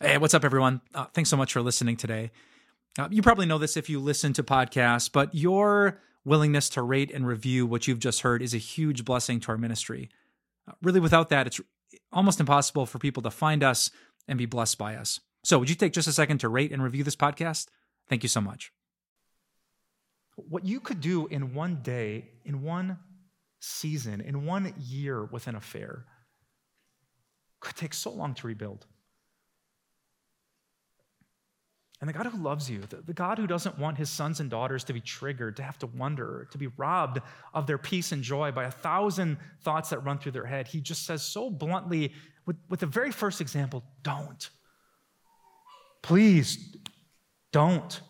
Hey, what's up, everyone? Uh, thanks so much for listening today. Uh, you probably know this if you listen to podcasts, but your willingness to rate and review what you've just heard is a huge blessing to our ministry. Uh, really, without that, it's almost impossible for people to find us and be blessed by us. So, would you take just a second to rate and review this podcast? Thank you so much. What you could do in one day, in one season, in one year with an affair could take so long to rebuild. And the God who loves you, the, God who doesn't want his sons and daughters to be triggered, to have to wonder, to be robbed of their peace and joy by a thousand thoughts that run through their head, he just says so bluntly, with, with the very first example, don't. Please, don't.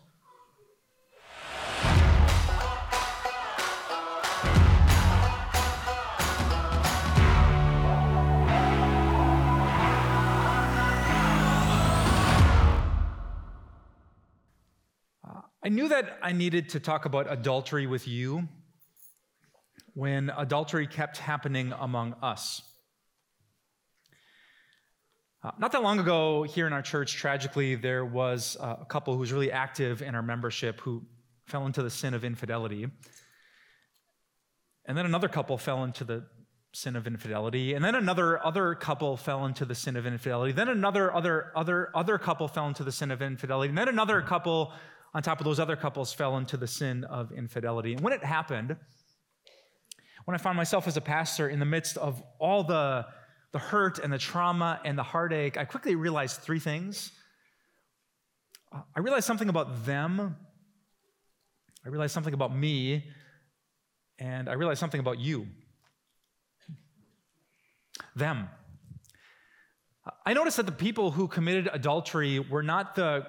I knew that I needed to talk about adultery with you when adultery kept happening among us. Uh, not that long ago, here in our church, tragically, there was uh, a couple who was really active in our membership who fell into the sin of infidelity. And then another couple fell into the sin of infidelity. And then another other couple fell into the sin of infidelity. Then another other other other couple fell into the sin of infidelity. And then another couple on top of those other couples fell into the sin of infidelity. And when it happened, when I found myself as a pastor in the midst of all the, the hurt and the trauma and the heartache, I quickly realized three things. Uh, I realized something about them, I realized something about me, and I realized something about you. Them. I noticed that the people who committed adultery were not the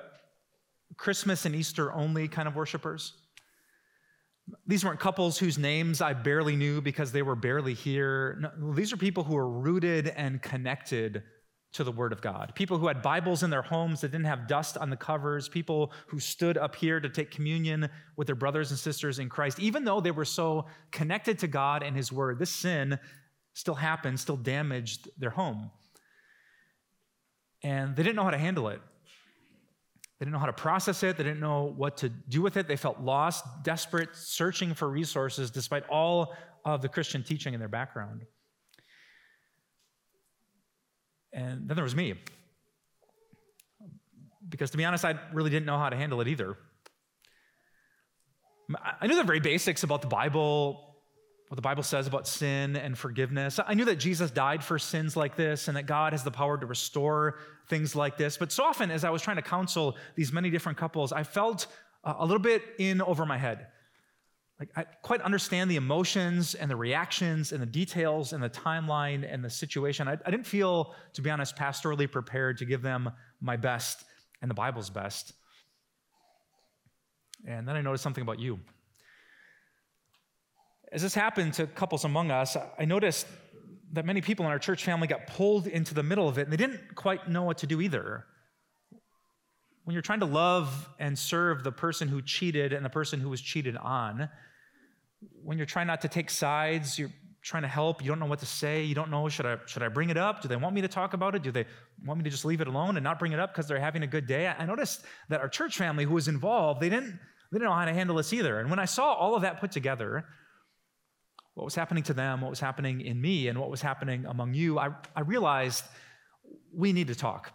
Christmas and Easter only kind of worshipers. These weren't couples whose names I barely knew because they were barely here. No, these are people who are rooted and connected to the Word of God. People who had Bibles in their homes that didn't have dust on the covers. People who stood up here to take communion with their brothers and sisters in Christ. Even though they were so connected to God and His Word, this sin still happened, still damaged their home. And they didn't know how to handle it. They didn't know how to process it. They didn't know what to do with it. They felt lost, desperate, searching for resources despite all of the Christian teaching in their background. And then there was me. Because to be honest, I really didn't know how to handle it either. I knew the very basics about the Bible, what the Bible says about sin and forgiveness. I knew that Jesus died for sins like this and that God has the power to restore things like this. But so often, as I was trying to counsel these many different couples, I felt uh, a little bit in over my head. Like, I quite understand the emotions and the reactions and the details and the timeline and the situation. I, I didn't feel, to be honest, pastorally prepared to give them my best and the Bible's best. And then I noticed something about you. As this happened to couples among us, I noticed that many people in our church family got pulled into the middle of it and they didn't quite know what to do either. When you're trying to love and serve the person who cheated and the person who was cheated on, when you're trying not to take sides, you're trying to help, you don't know what to say, you don't know, should I, should I bring it up? Do they want me to talk about it? Do they want me to just leave it alone and not bring it up because they're having a good day? I noticed that our church family who was involved, they didn't, they didn't know how to handle this either. And when I saw all of that put together, what was happening to them, what was happening in me, and what was happening among you, I, I realized we need to talk.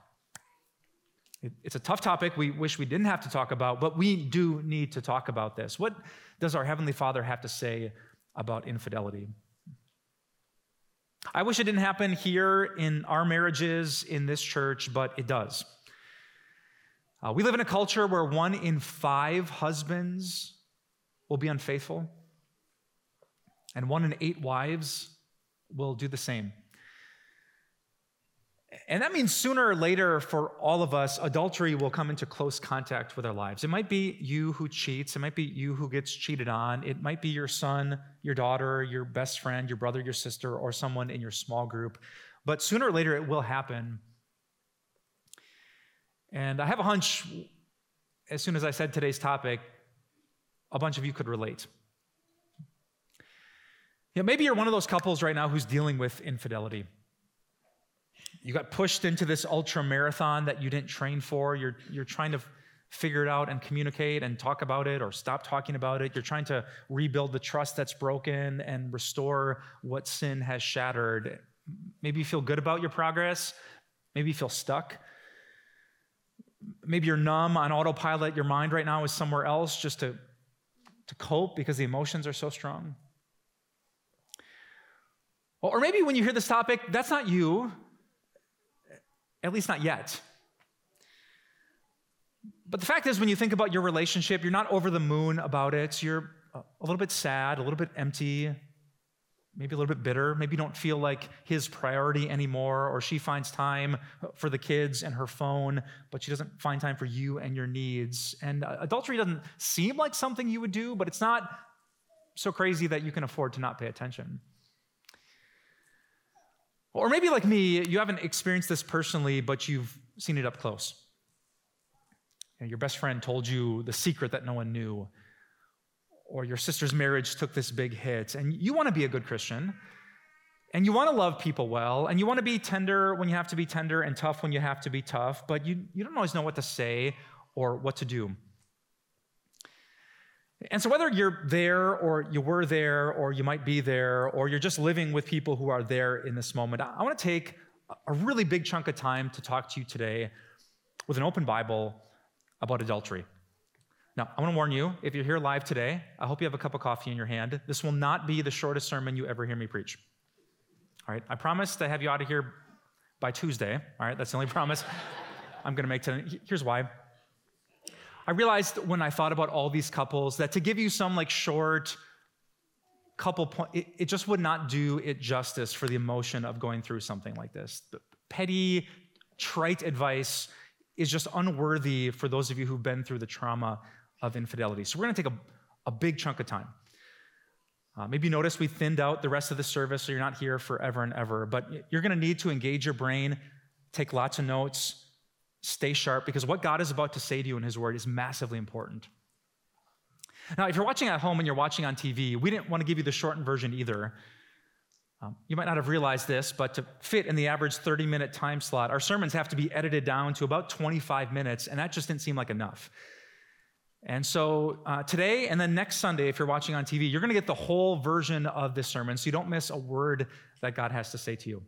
It, it's a tough topic we wish we didn't have to talk about, but we do need to talk about this. What does our Heavenly Father have to say about infidelity? I wish it didn't happen here in our marriages in this church, but it does. Uh, we live in a culture where one in five husbands will be unfaithful and one in eight wives will do the same. And that means sooner or later, for all of us, adultery will come into close contact with our lives. It might be you who cheats. It might be you who gets cheated on. It might be your son, your daughter, your best friend, your brother, your sister, or someone in your small group. But sooner or later, it will happen. And I have a hunch, as soon as I said today's topic, a bunch of you could relate. Know, maybe you're one of those couples right now who's dealing with infidelity. You got pushed into this ultra marathon that you didn't train for. You're, you're trying to figure it out and communicate and talk about it or stop talking about it. You're trying to rebuild the trust that's broken and restore what sin has shattered. Maybe you feel good about your progress. Maybe you feel stuck. Maybe you're numb on autopilot. Your mind right now is somewhere else just to, to cope because the emotions are so strong. Or maybe when you hear this topic, that's not you, at least not yet. But the fact is, when you think about your relationship, you're not over the moon about it. You're a little bit sad, a little bit empty, maybe a little bit bitter. Maybe you don't feel like his priority anymore, or she finds time for the kids and her phone, but she doesn't find time for you and your needs. And uh, adultery doesn't seem like something you would do, but it's not so crazy that you can afford to not pay attention. Or maybe like me, you haven't experienced this personally, but you've seen it up close. You know, your best friend told you the secret that no one knew, or your sister's marriage took this big hit, and you want to be a good Christian, and you want to love people well, and you want to be tender when you have to be tender and tough when you have to be tough, but you, you don't always know what to say or what to do. And so, whether you're there or you were there or you might be there or you're just living with people who are there in this moment, I want to take a really big chunk of time to talk to you today with an open Bible about adultery. Now, I want to warn you if you're here live today, I hope you have a cup of coffee in your hand. This will not be the shortest sermon you ever hear me preach. All right, I promise to have you out of here by Tuesday. All right, that's the only promise I'm going to make today. Here's why. I realized when I thought about all these couples that to give you some like short couple point, it, it just would not do it justice for the emotion of going through something like this. The petty, trite advice is just unworthy for those of you who've been through the trauma of infidelity. So we're going to take a, a big chunk of time. Uh, maybe notice we thinned out the rest of the service so you're not here forever and ever, but you're going to need to engage your brain, take lots of notes, stay sharp, because what God is about to say to you in His Word is massively important. Now, if you're watching at home and you're watching on TV, we didn't want to give you the shortened version either. Um, you might not have realized this, but to fit in the average 30 minute time slot, our sermons have to be edited down to about 25 minutes, and that just didn't seem like enough. And so uh, today and then next Sunday, if you're watching on TV, you're going to get the whole version of this sermon so you don't miss a word that God has to say to you.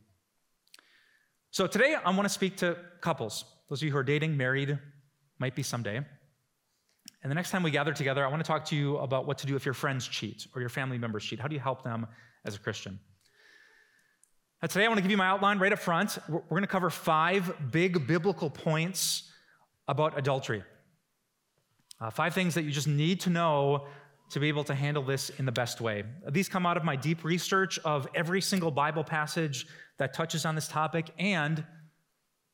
So today, I want to speak to couples, those of you who are dating, married, might be someday. And the next time we gather together, I want to talk to you about what to do if your friends cheat or your family members cheat. How do you help them as a Christian? Now, today, I want to give you my outline right up front. We're going to cover five big biblical points about adultery. Uh, five things that you just need to know to be able to handle this in the best way. These come out of my deep research of every single Bible passage that touches on this topic. And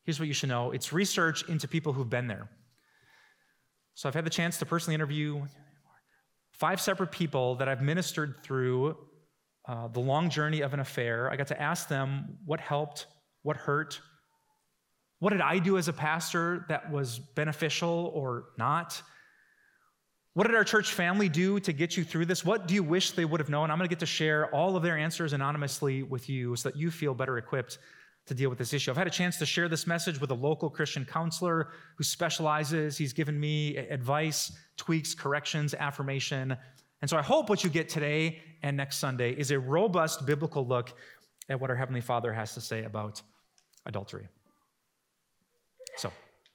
here's what you should know it's research into people who've been there. So I've had the chance to personally interview five separate people that I've ministered through uh, the long journey of an affair. I got to ask them what helped, what hurt, what did I do as a pastor that was beneficial or not? What did our church family do to get you through this? What do you wish they would have known? I'm going to get to share all of their answers anonymously with you so that you feel better equipped to deal with this issue. I've had a chance to share this message with a local Christian counselor who specializes. He's given me advice, tweaks, corrections, affirmation. And so I hope what you get today and next Sunday is a robust biblical look at what our Heavenly Father has to say about adultery. So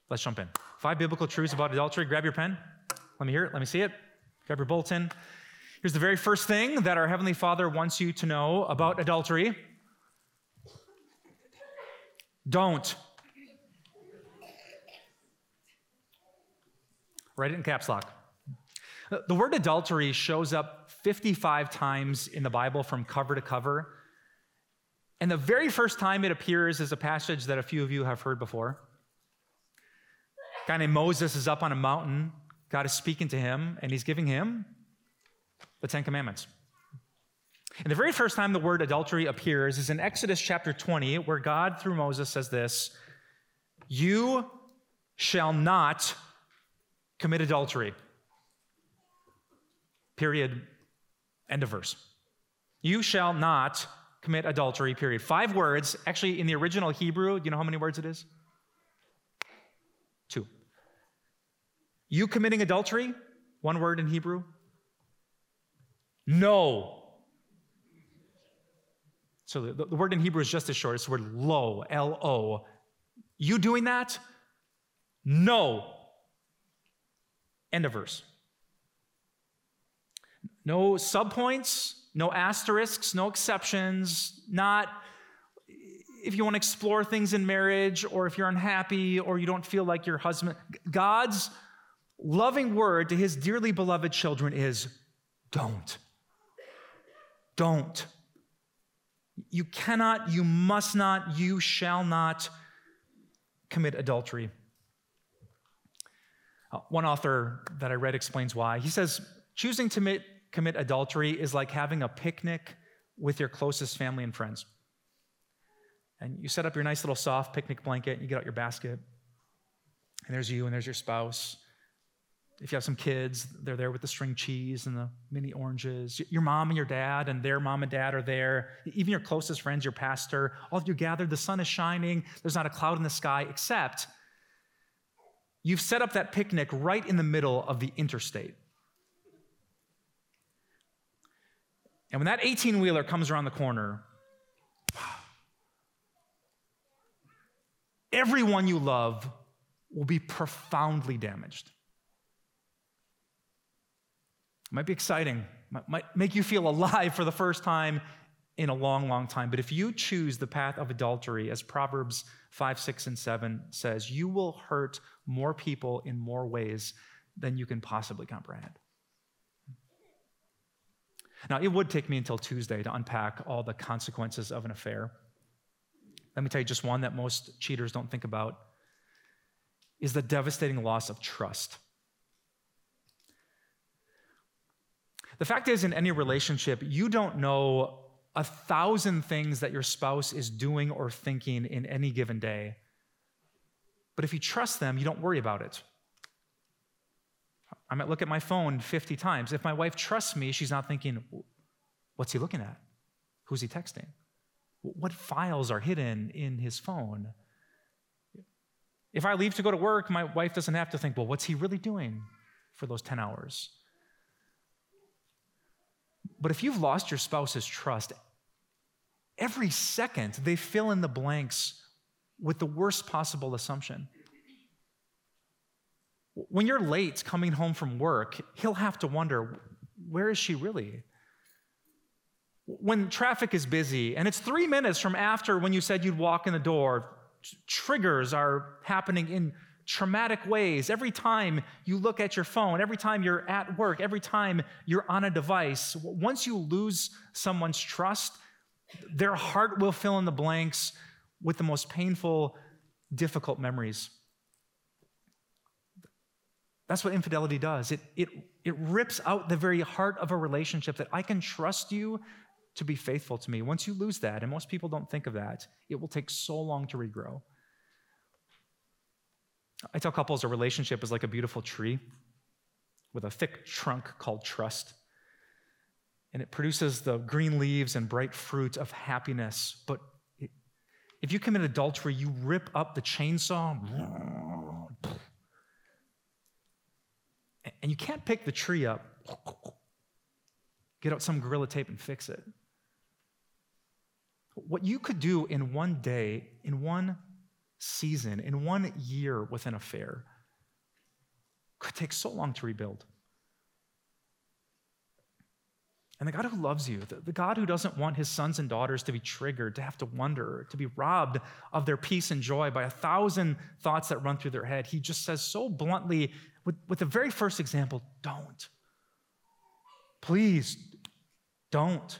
let's jump in. Five biblical truths about adultery. Grab your pen. Let me hear it. Let me see it. Grab your bulletin. Here's the very first thing that our Heavenly Father wants you to know about adultery don't. Write it in caps lock. The word adultery shows up 55 times in the Bible from cover to cover. And the very first time it appears is a passage that a few of you have heard before. A guy named Moses is up on a mountain. God is speaking to him, and he's giving him the Ten Commandments. And the very first time the word adultery appears is in Exodus chapter 20, where God, through Moses, says this You shall not commit adultery. Period. End of verse. You shall not commit adultery, period. Five words. Actually, in the original Hebrew, do you know how many words it is? Two. You committing adultery? One word in Hebrew? No. So the, the word in Hebrew is just as short. It's the word lo, L O. You doing that? No. End of verse. No subpoints, no asterisks, no exceptions, not if you want to explore things in marriage or if you're unhappy or you don't feel like your husband. God's loving word to his dearly beloved children is don't. Don't. You cannot, you must not, you shall not commit adultery. Uh, one author that I read explains why. He says, choosing to commit, adultery is like having a picnic with your closest family and friends. And you set up your nice little soft picnic blanket, and you get out your basket, and there's you and there's your spouse. If you have some kids, they're there with the string cheese and the mini oranges. Your mom and your dad and their mom and dad are there. Even your closest friends, your pastor, all of you gathered. The sun is shining. There's not a cloud in the sky, except you've set up that picnic right in the middle of the interstate. And when that 18 wheeler comes around the corner, everyone you love will be profoundly damaged. Might be exciting, might make you feel alive for the first time in a long, long time. But if you choose the path of adultery, as Proverbs 5, 6, and 7 says, you will hurt more people in more ways than you can possibly comprehend. Now, it would take me until Tuesday to unpack all the consequences of an affair. Let me tell you just one that most cheaters don't think about is the devastating loss of trust. The fact is, in any relationship, you don't know a thousand things that your spouse is doing or thinking in any given day. But if you trust them, you don't worry about it. I might look at my phone 50 times. If my wife trusts me, she's not thinking, what's he looking at? Who's he texting? What files are hidden in his phone? If I leave to go to work, my wife doesn't have to think, well, what's he really doing for those 10 hours? But if you've lost your spouse's trust, every second they fill in the blanks with the worst possible assumption. When you're late coming home from work, he'll have to wonder, where is she really? When traffic is busy and it's three minutes from after when you said you'd walk in the door, triggers are happening in traumatic ways. Every time you look at your phone, every time you're at work, every time you're on a device, once you lose someone's trust, their heart will fill in the blanks with the most painful, difficult memories. That's what infidelity does. It, it, it rips out the very heart of a relationship that I can trust you to be faithful to me. Once you lose that, and most people don't think of that, it will take so long to regrow. I tell couples a relationship is like a beautiful tree with a thick trunk called trust. And it produces the green leaves and bright fruit of happiness. But it, if you commit adultery, you rip up the chainsaw, and you can't pick the tree up, get out some gorilla tape and fix it. What you could do in one day, in one season, in one year with an affair, could take so long to rebuild. And the God who loves you, the, God who doesn't want his sons and daughters to be triggered, to have to wonder, to be robbed of their peace and joy by a thousand thoughts that run through their head, he just says so bluntly, with, with the very first example, don't. Please, don't.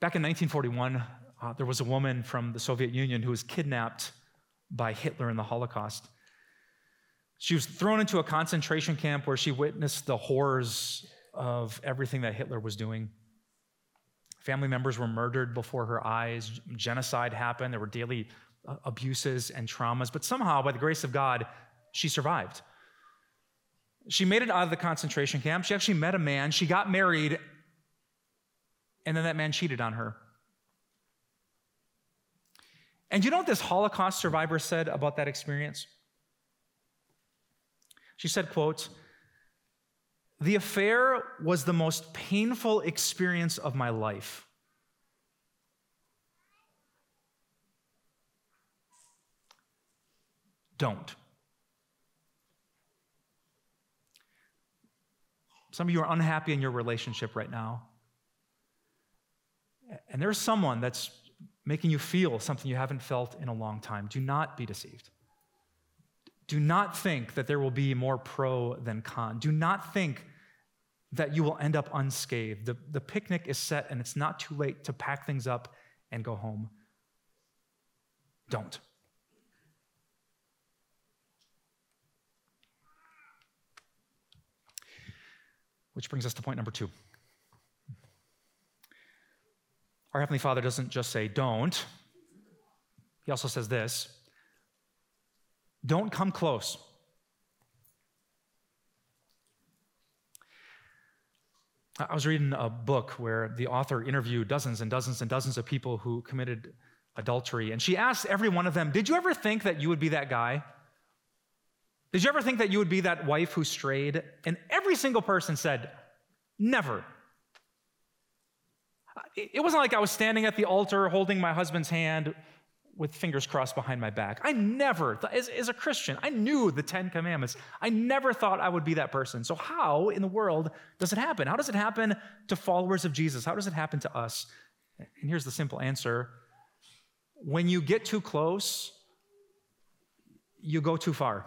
Back in 1941, uh, there was a woman from the Soviet Union who was kidnapped by Hitler in the Holocaust. She was thrown into a concentration camp where she witnessed the horrors of everything that Hitler was doing. Family members were murdered before her eyes, genocide happened, there were daily uh, abuses and traumas, but somehow, by the grace of God, she survived. She made it out of the concentration camp. She actually met a man. She got married, and then that man cheated on her. And you know what this Holocaust survivor said about that experience? She said, quote, the affair was the most painful experience of my life. Don't. Some of you are unhappy in your relationship right now. And there's someone that's making you feel something you haven't felt in a long time. Do not be deceived. Do not think that there will be more pro than con. Do not think that you will end up unscathed. The, the picnic is set and it's not too late to pack things up and go home. Don't. Which brings us to point number two. Our Heavenly Father doesn't just say, don't, He also says this don't come close. I was reading a book where the author interviewed dozens and dozens and dozens of people who committed adultery. And she asked every one of them, Did you ever think that you would be that guy? Did you ever think that you would be that wife who strayed? And every single person said, Never. It wasn't like I was standing at the altar holding my husband's hand with fingers crossed behind my back. I never, as, as, a Christian, I knew the Ten Commandments. I never thought I would be that person. So, how in the world does it happen? How does it happen to followers of Jesus? How does it happen to us? And here's the simple answer when you get too close, you go too far.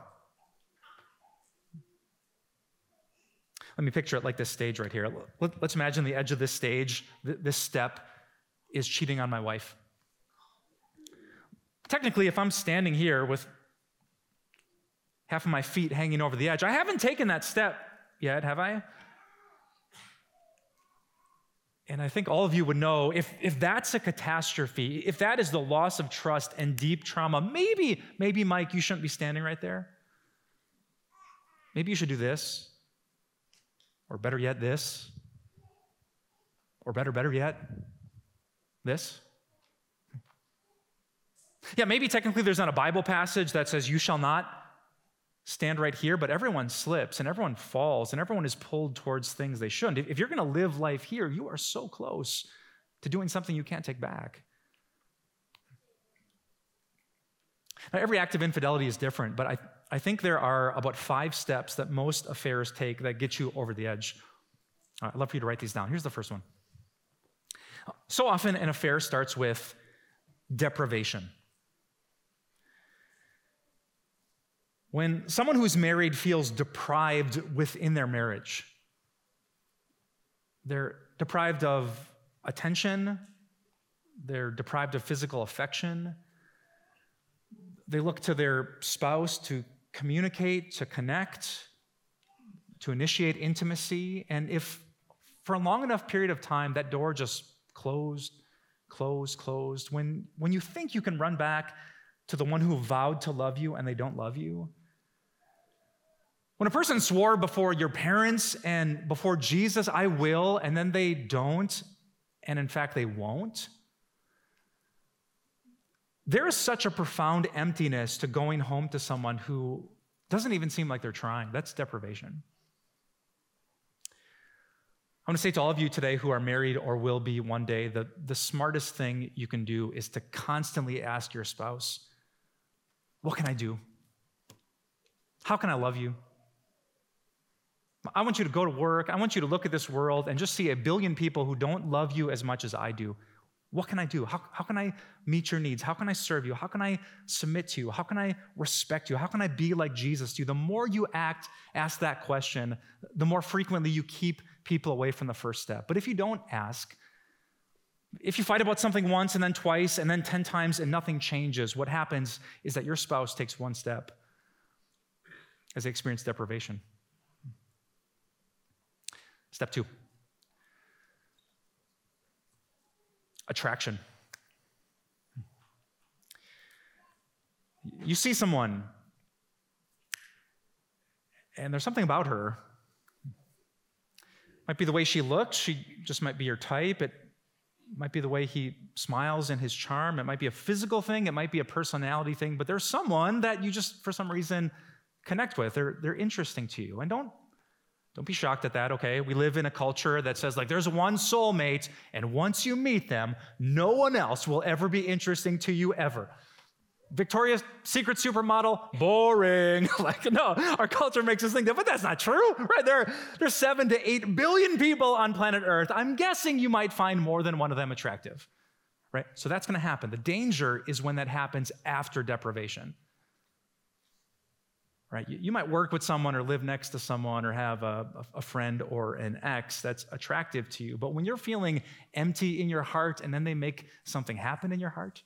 Let me picture it like this stage right here. Let's imagine the edge of this stage, this step is cheating on my wife. Technically, if I'm standing here with half of my feet hanging over the edge, I haven't taken that step yet, have I? And I think all of you would know if, if that's a catastrophe, if that is the loss of trust and deep trauma, maybe, maybe, Mike, you shouldn't be standing right there. Maybe you should do this. Or better yet, this. Or better, better yet, this. Yeah, maybe technically there's not a Bible passage that says, You shall not stand right here, but everyone slips and everyone falls and everyone is pulled towards things they shouldn't. If you're going to live life here, you are so close to doing something you can't take back. Now, every act of infidelity is different, but I, I think there are about five steps that most affairs take that get you over the edge. I'd love for you to write these down. Here's the first one. So often, an affair starts with deprivation. When someone who's married feels deprived within their marriage, they're deprived of attention, they're deprived of physical affection, they look to their spouse to communicate, to connect, to initiate intimacy. And if for a long enough period of time that door just closed, closed, closed, when, when you think you can run back to the one who vowed to love you and they don't love you, when a person swore before your parents and before Jesus, I will, and then they don't, and in fact they won't, there is such a profound emptiness to going home to someone who doesn't even seem like they're trying. That's deprivation. I want to say to all of you today who are married or will be one day that the smartest thing you can do is to constantly ask your spouse, What can I do? How can I love you? I want you to go to work. I want you to look at this world and just see a billion people who don't love you as much as I do. What can I do? How, how can I meet your needs? How can I serve you? How can I submit to you? How can I respect you? How can I be like Jesus to you? The more you act, ask that question, the more frequently you keep people away from the first step. But if you don't ask, if you fight about something once and then twice and then 10 times and nothing changes, what happens is that your spouse takes one step as they experience deprivation. Step two attraction. You see someone, And there's something about her. Might be the way she looks, she just might be your type. It might be the way he smiles and his charm. It might be a physical thing, it might be a personality thing, but there's someone that you just, for some reason, connect with. They're, they're interesting to you. And don't, don't be shocked at that, okay? We live in a culture that says, like, there's one soulmate, and once you meet them, no one else will ever be interesting to you ever. Victoria's Secret supermodel, boring. like, no, our culture makes us think that, but that's not true, right? There, there's seven to eight billion people on planet Earth. I'm guessing you might find more than one of them attractive, right? So that's to happen. The danger is when that happens after deprivation, right? You, you might work with someone or live next to someone or have a, a friend or an ex that's attractive to you, but when you're feeling empty in your heart and then they make something happen in your heart,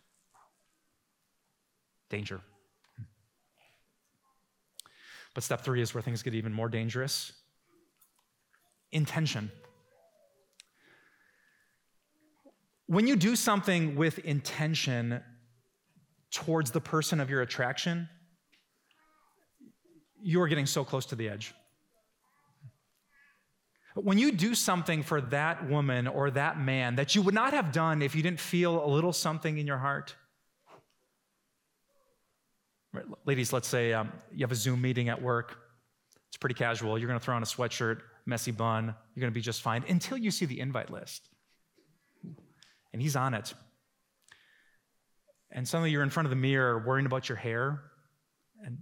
danger. But step three is where things get even more dangerous intention. When you do something with intention towards the person of your attraction, you are getting so close to the edge. When you do something for that woman or that man that you would not have done if you didn't feel a little something in your heart, Right, ladies, let's say um, you have a Zoom meeting at work. It's pretty casual. You're going to throw on a sweatshirt, messy bun. You're going to be just fine until you see the invite list. And he's on it. And suddenly you're in front of the mirror worrying about your hair and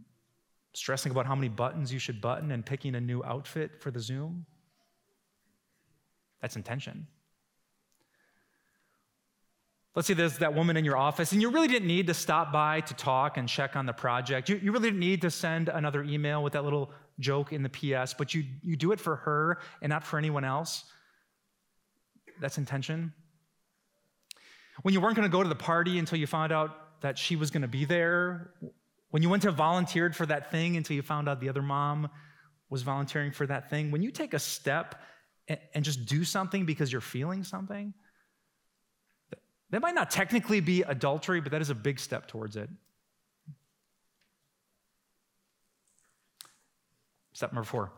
stressing about how many buttons you should button and picking a new outfit for the Zoom. That's intention. Let's say there's that woman in your office, and you really didn't need to stop by to talk and check on the project. You, you really didn't need to send another email with that little joke in the PS, but you, you do it for her and not for anyone else. That's intention. When you weren't going to go to the party until you found out that she was going to be there. When you went to volunteered for that thing until you found out the other mom was volunteering for that thing. When you take a step and, just do something because you're feeling something, that might not technically be adultery, but that is a big step towards it. Step number four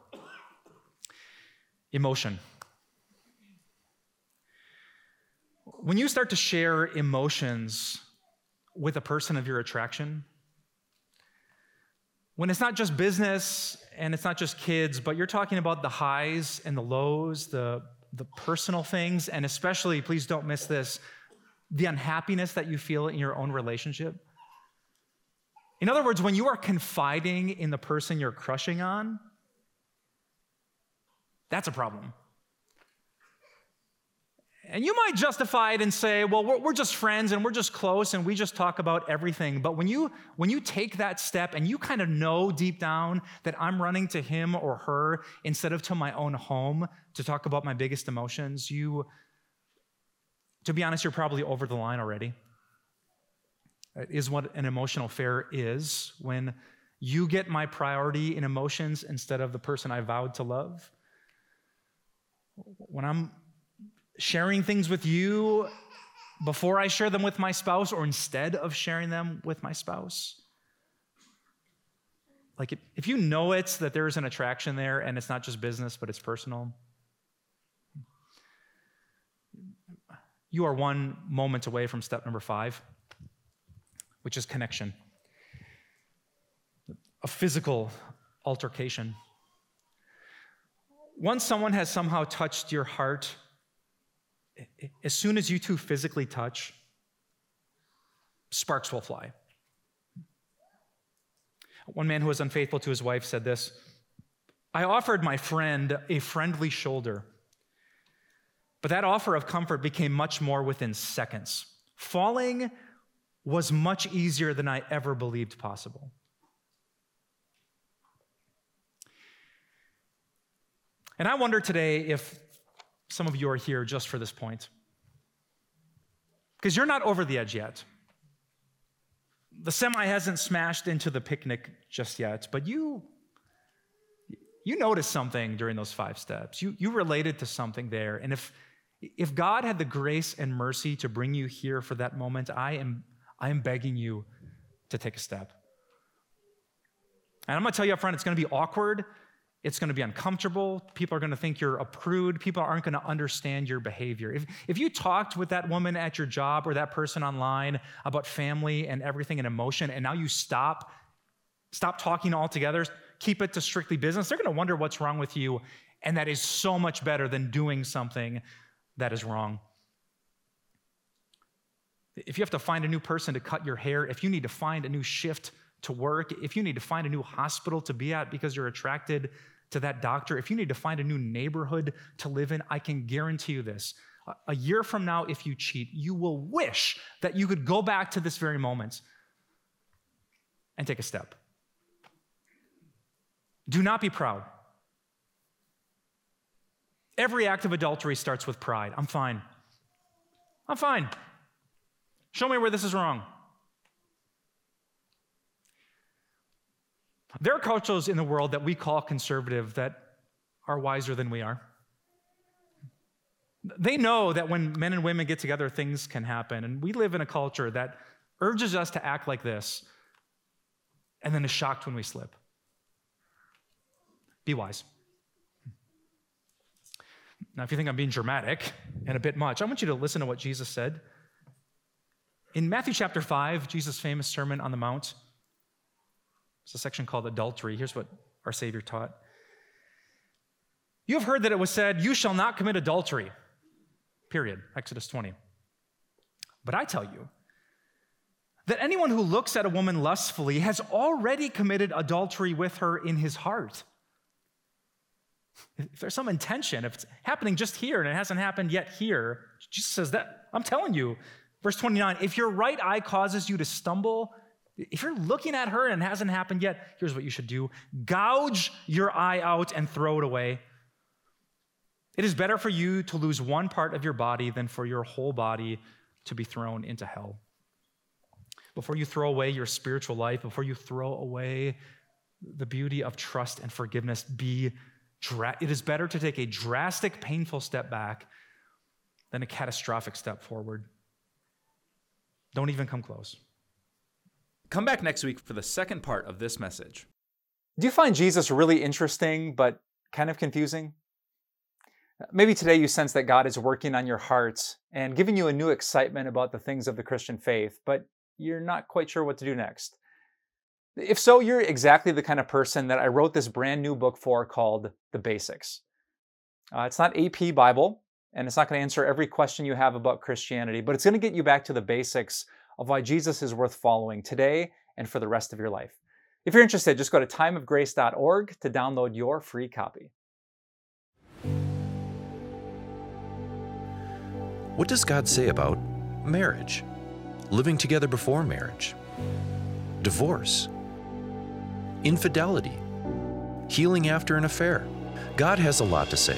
emotion. When you start to share emotions with a person of your attraction, when it's not just business and it's not just kids, but you're talking about the highs and the lows, the, the personal things, and especially, please don't miss this, the unhappiness that you feel in your own relationship? In other words, when you are confiding in the person you're crushing on, that's a problem. And you might justify it and say, well, we're, we're, just friends and we're just close and we just talk about everything. But when you, when you take that step and you kind of know deep down that I'm running to him or her instead of to my own home to talk about my biggest emotions, you, to be honest, you're probably over the line already. It is what an emotional affair is when you get my priority in emotions instead of the person I vowed to love. When I'm sharing things with you before I share them with my spouse or instead of sharing them with my spouse. Like, if you know it's that there's an attraction there and it's not just business, but it's personal, you are one moment away from step number five, which is connection. A physical altercation. Once someone has somehow touched your heart, as soon as you two physically touch, sparks will fly. One man who was unfaithful to his wife said this I offered my friend a friendly shoulder but that offer of comfort became much more within seconds. Falling was much easier than I ever believed possible. And I wonder today if some of you are here just for this point. Because you're not over the edge yet. The semi hasn't smashed into the picnic just yet, but you you noticed something during those five steps. You, you related to something there. And if, if God had the grace and mercy to bring you here for that moment, I am, I am begging you to take a step. And I'm going to tell you up front, it's going to be awkward It's going to be uncomfortable. People are going to think you're a prude. People aren't going to understand your behavior. If, if you talked with that woman at your job or that person online about family and everything and emotion, and now you stop, stop talking altogether, keep it to strictly business, they're going to wonder what's wrong with you. And that is so much better than doing something that is wrong. If you have to find a new person to cut your hair, if you need to find a new shift to work, if you need to find a new hospital to be at because you're attracted to that doctor, if you need to find a new neighborhood to live in, I can guarantee you this. A year from now, if you cheat, you will wish that you could go back to this very moment and take a step. Do not be proud. Every act of adultery starts with pride. I'm fine. I'm fine. Show me where this is wrong. There are cultures in the world that we call conservative that are wiser than we are. They know that when men and women get together, things can happen. And we live in a culture that urges us to act like this and then is shocked when we slip. Be wise. Now, if you think I'm being dramatic and a bit much, I want you to listen to what Jesus said. In Matthew chapter 5, Jesus' famous Sermon on the Mount, it's a section called adultery. Here's what our Savior taught You have heard that it was said, You shall not commit adultery. Period. Exodus 20. But I tell you that anyone who looks at a woman lustfully has already committed adultery with her in his heart. If there's some intention, if it's happening just here and it hasn't happened yet here, Jesus says that, I'm telling you, verse 29, if your right eye causes you to stumble, if you're looking at her and it hasn't happened yet, here's what you should do gouge your eye out and throw it away. It is better for you to lose one part of your body than for your whole body to be thrown into hell. Before you throw away your spiritual life, before you throw away the beauty of trust and forgiveness, be dra- it is better to take a drastic, painful step back than a catastrophic step forward. Don't even come close. Come back next week for the second part of this message. Do you find Jesus really interesting, but kind of confusing? Maybe today you sense that God is working on your heart and giving you a new excitement about the things of the Christian faith, but you're not quite sure what to do next. If so, you're exactly the kind of person that I wrote this brand new book for called The Basics. Uh, it's not AP Bible, and it's not going to answer every question you have about Christianity, but it's going to get you back to the basics of why Jesus is worth following today and for the rest of your life. If you're interested, just go to timeofgrace.org to download your free copy. What does God say about marriage? Living together before marriage? Divorce? Infidelity? Healing after an affair? God has a lot to say.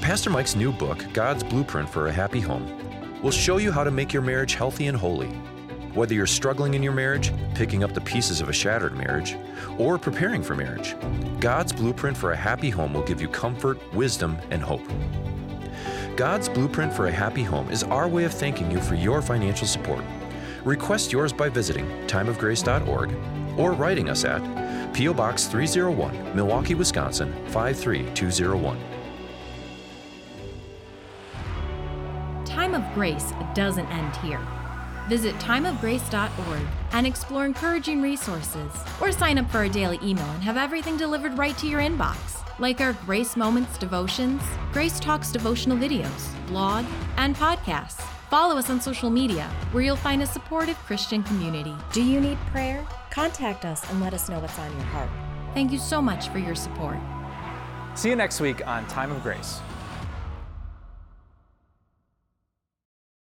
Pastor Mike's new book, God's Blueprint for a Happy Home, will show you how to make your marriage healthy and holy. Whether you're struggling in your marriage, picking up the pieces of a shattered marriage, or preparing for marriage, God's blueprint for a happy home will give you comfort, wisdom, and hope. God's Blueprint for a Happy Home is our way of thanking you for your financial support. Request yours by visiting timeofgrace.org or writing us at P.O. Box 301, Milwaukee, Wisconsin 53201. Grace doesn't end here. Visit timeofgrace.org and explore encouraging resources, or sign up for a daily email and have everything delivered right to your inbox, like our Grace Moments devotions, Grace Talks devotional videos, blog, and podcasts. Follow us on social media, where you'll find a supportive Christian community. Do you need prayer? Contact us and let us know what's on your heart. Thank you so much for your support. See you next week on Time of Grace.